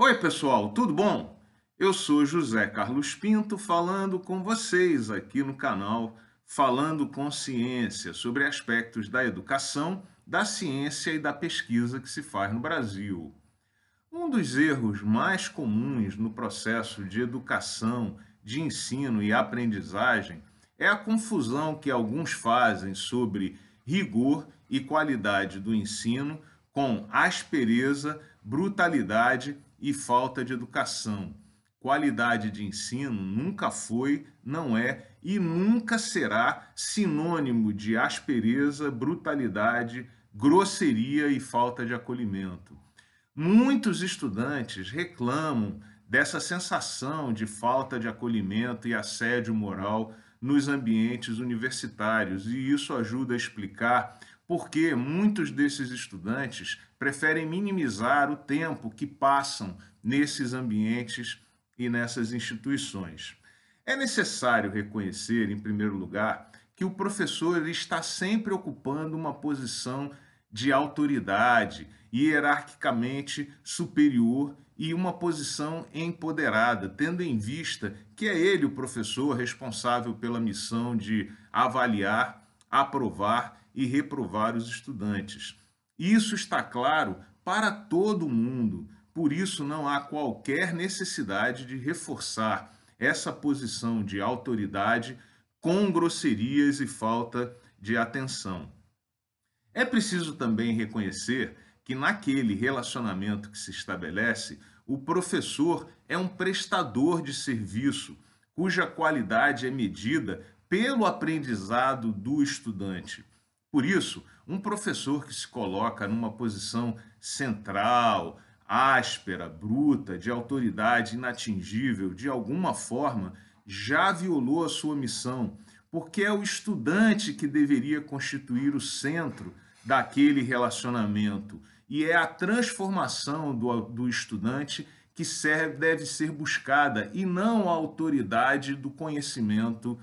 Oi, pessoal, tudo bom? Eu sou José Carlos Pinto falando com vocês aqui no canal Falando com Ciência sobre aspectos da educação, da ciência e da pesquisa que se faz no Brasil. Um dos erros mais comuns no processo de educação, de ensino e aprendizagem é a confusão que alguns fazem sobre rigor e qualidade do ensino com aspereza, brutalidade e falta de educação. Qualidade de ensino nunca foi, não é e nunca será sinônimo de aspereza, brutalidade, grosseria e falta de acolhimento. Muitos estudantes reclamam dessa sensação de falta de acolhimento e assédio moral nos ambientes universitários, e isso ajuda a explicar por que muitos desses estudantes preferem minimizar o tempo que passam nesses ambientes e nessas instituições. É necessário reconhecer, em primeiro lugar, que o professor está sempre ocupando uma posição de autoridade hierarquicamente superior e uma posição empoderada, tendo em vista que é ele o professor responsável pela missão de avaliar, aprovar e reprovar os estudantes. Isso está claro para todo mundo, por isso não há qualquer necessidade de reforçar essa posição de autoridade com grosserias e falta de atenção. É preciso também reconhecer que naquele relacionamento que se estabelece, o professor é um prestador de serviço, cuja qualidade é medida pelo aprendizado do estudante. Por isso, um professor que se coloca numa posição central, áspera, bruta, de autoridade inatingível, de alguma forma, já violou a sua missão, porque é o estudante que deveria constituir o centro daquele relacionamento e é a transformação do, do estudante que serve, deve ser buscada e não a autoridade do conhecimento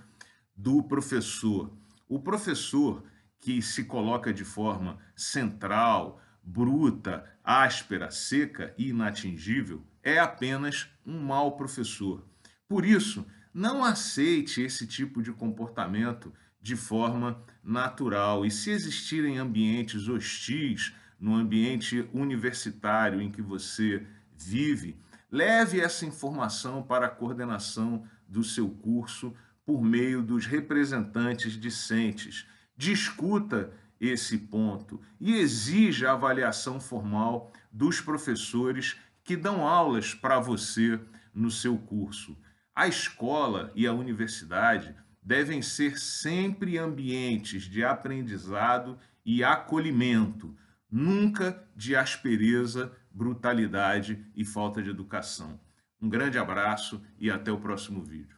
do professor. O professor que se coloca de forma central, bruta, áspera, seca e inatingível é apenas um mau professor. Por isso, não aceite esse tipo de comportamento de forma natural. E se existirem ambientes hostis, no ambiente universitário em que você vive, leve essa informação para a coordenação do seu curso por meio dos representantes discentes. Discuta esse ponto e exija a avaliação formal dos professores que dão aulas para você no seu curso. A escola e a universidade devem ser sempre ambientes de aprendizado e acolhimento nunca de aspereza, brutalidade e falta de educação. Um grande abraço e até o próximo vídeo.